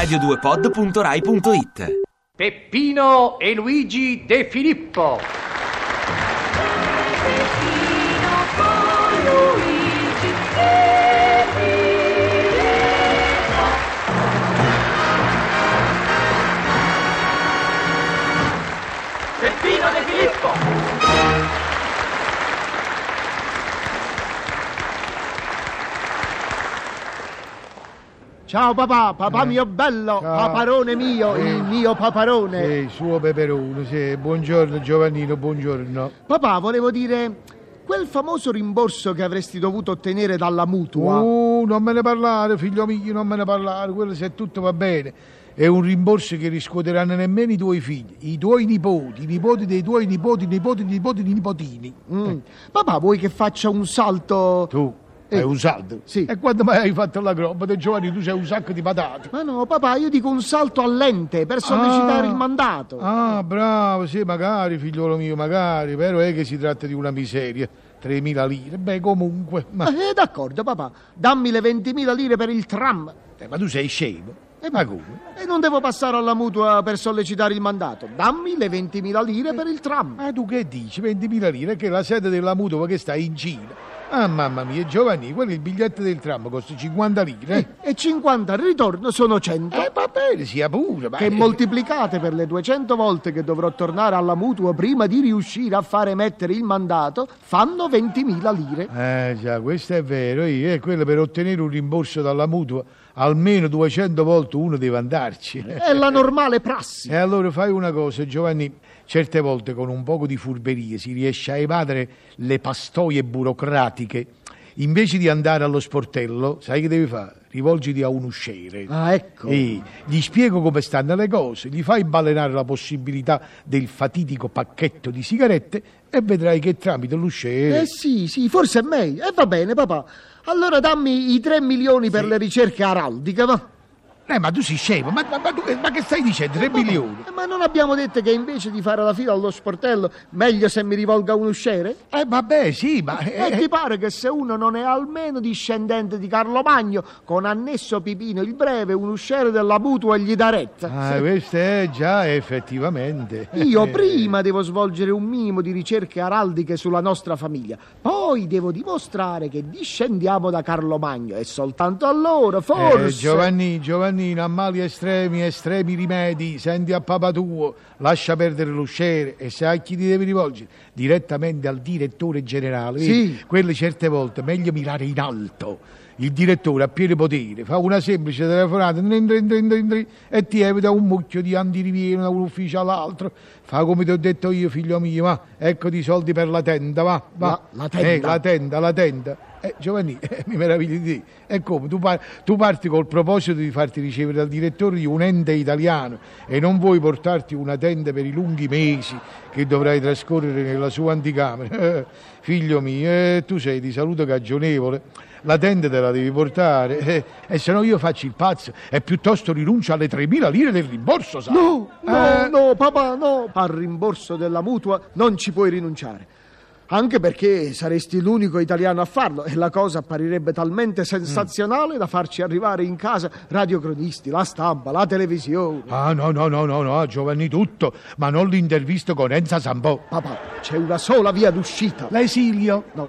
radio2pod.rai.it Peppino e Luigi De Filippo. Peppino Ciao papà, papà mio bello, Ciao. paparone mio, il mio paparone. Sì, suo peperone, sì. Buongiorno Giovannino, buongiorno. Papà, volevo dire, quel famoso rimborso che avresti dovuto ottenere dalla mutua. Uh, non me ne parlare, figlio mio, non me ne parlare, quello se tutto va bene. È un rimborso che riscuoteranno nemmeno i tuoi figli, i tuoi nipoti, i nipoti dei tuoi nipoti, nipoti, nipoti, nipotini. Mm. Papà, vuoi che faccia un salto? Tu Eh, hai un saldo? sì. E quando mai hai fatto la groppa? De Giovanni, tu sei un sacco di patate. Ma no, papà, io dico un salto a lente per sollecitare Ah. il mandato. Ah, bravo, sì, magari, figliolo mio, magari, però è che si tratta di una miseria. 3.000 lire, beh, comunque. Ma, Eh, d'accordo, papà, dammi le 20.000 lire per il tram. eh, ma tu sei scemo? Eh, ma come? E non devo passare alla mutua per sollecitare il mandato. Dammi le 20.000 lire per il tram. Ma tu che dici? 20.000 lire? Che la sede della mutua che sta in Cina. Ah, mamma mia, Giovanni, quello il biglietto del tram costa 50 lire. E 50 al ritorno sono 100. Eh, va bene, sia pure, ma... che moltiplicate per le 200 volte che dovrò tornare alla mutua prima di riuscire a fare emettere il mandato, fanno 20.000 lire. Eh già, questo è vero, io, e quello per ottenere un rimborso dalla mutua, almeno 200 volte uno deve andarci. È la normale prassi. E allora fai una cosa, Giovanni, certe volte con un poco di furberie si riesce a evadere le pastoie burocratiche. Invece di andare allo sportello, sai che devi fare? Rivolgiti a un usciere. Ah, ecco. E gli spiego come stanno le cose, gli fai balenare la possibilità del fatidico pacchetto di sigarette e vedrai che tramite l'usciere... Eh sì, sì, forse è meglio. E va bene, papà. Allora dammi i 3 milioni per le ricerche araldiche, va? Eh, ma tu sei scemo, ma, ma- ma tu che- ma che stai dicendo? 3 milioni? Eh, Ma non abbiamo detto che invece di fare la fila allo sportello, meglio se mi rivolgo a un usciere? Eh, vabbè, sì, ma... E eh, ti pare che se uno non è almeno discendente di Carlo Magno, con annesso Pipino il breve, un usciere della mutua gli dà retta? Ah, questo è già effettivamente. Io prima devo svolgere un minimo di ricerche araldiche sulla nostra famiglia, poi devo dimostrare che discendiamo da Carlo Magno e soltanto allora, forse... Eh, Giovanni, Giovannino, a mali estremi, estremi rimedi, senti a papà tuo, lascia perdere l'usciere e se a chi ti devi rivolgere? Direttamente al direttore generale. Sì. Quelle certe volte meglio mirare in alto. Il direttore ha pieno potere, fa una semplice telefonata drin, drin, drin, e ti evita un mucchio di andirivieni da un ufficio all'altro. Fa come ti ho detto io, figlio mio, ma eccoti i soldi per la tenda, va. va. La- la tenda? Eh, la tenda, la tenda. Eh, Giovanni, eh, mi meravigli di te. E come? Tu, par- tu parti col proposito di farti ricevere dal direttore di un ente italiano e non vuoi portarti una tenda per i lunghi mesi che dovrai trascorrere nella sua anticamera. Eh, figlio mio, eh, tu sei di salute cagionevole. La tenda te la devi portare eh, e se no io faccio il pazzo e piuttosto rinuncio alle 3.000 lire del rimborso, sai? No, no, Eh, no, papà, no. Al rimborso della mutua non ci puoi rinunciare. Anche perché saresti l'unico italiano a farlo e la cosa apparirebbe talmente sensazionale da farci arrivare in casa radiocronisti, la stampa, la televisione. Ah, no, no, no, no, no, Giovanni, tutto, ma non l'intervista con Enza Sambò. Papà, c'è una sola via d'uscita. L'esilio. No,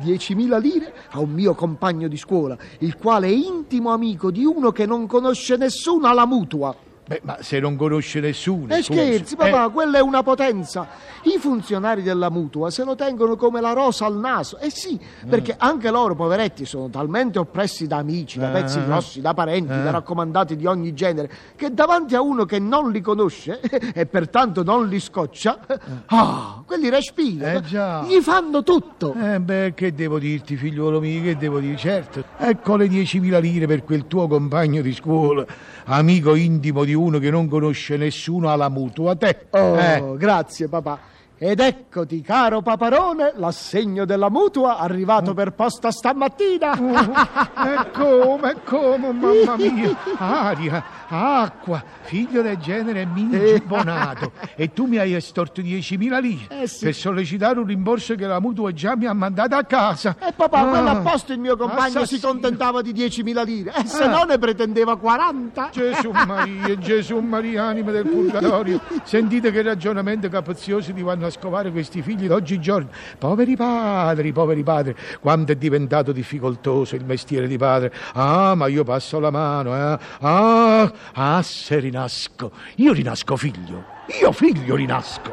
10.000 lire a un mio compagno di scuola, il quale è intimo amico di uno che non conosce nessuno alla mutua. Beh, ma se non conosce nessuno. E scusa. scherzi, papà, Eh, quella è una potenza. I funzionari della mutua se lo tengono come la rosa al naso. Eh sì, perché anche loro, poveretti, sono talmente oppressi da amici, da pezzi Ah. grossi, da parenti, da raccomandati di ogni genere, che davanti a uno che non li conosce e pertanto non li scoccia, ah, quelli respirano, Eh, già. gli fanno tutto. Eh beh, che devo dirti, figliuolo mio, che devo dire? Certo, ecco le 10.000 lire per quel tuo compagno di scuola, amico intimo di uno che non conosce nessuno alla mutua, te. Oh, Eh, grazie papà. Ed eccoti, caro Paparone, l'assegno della mutua arrivato per posta stamattina. E come, e come, mamma mia, aria, acqua, figlio del genere mini gibbonato. E tu mi hai estorto 10.000 lire Eh sì. per sollecitare un rimborso che la mutua già mi ha mandato a casa. E papà, Ah, quello apposta il mio compagno si assassino. contentava di 10.000 lire. E se Ah. no ne pretendeva 40. Gesù Maria, Gesù Maria, anima del purgatorio. Sentite che ragionamento capaziosi ti vanno a scovare questi figli d'oggigiorno. Poveri padri, poveri padri, quanto è diventato difficoltoso il mestiere di padre. Ah, ma io passo la mano, eh. Ah, ah, se rinasco. Io rinasco figlio. Io figlio rinasco.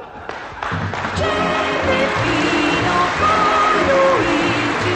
Peppino con Luigi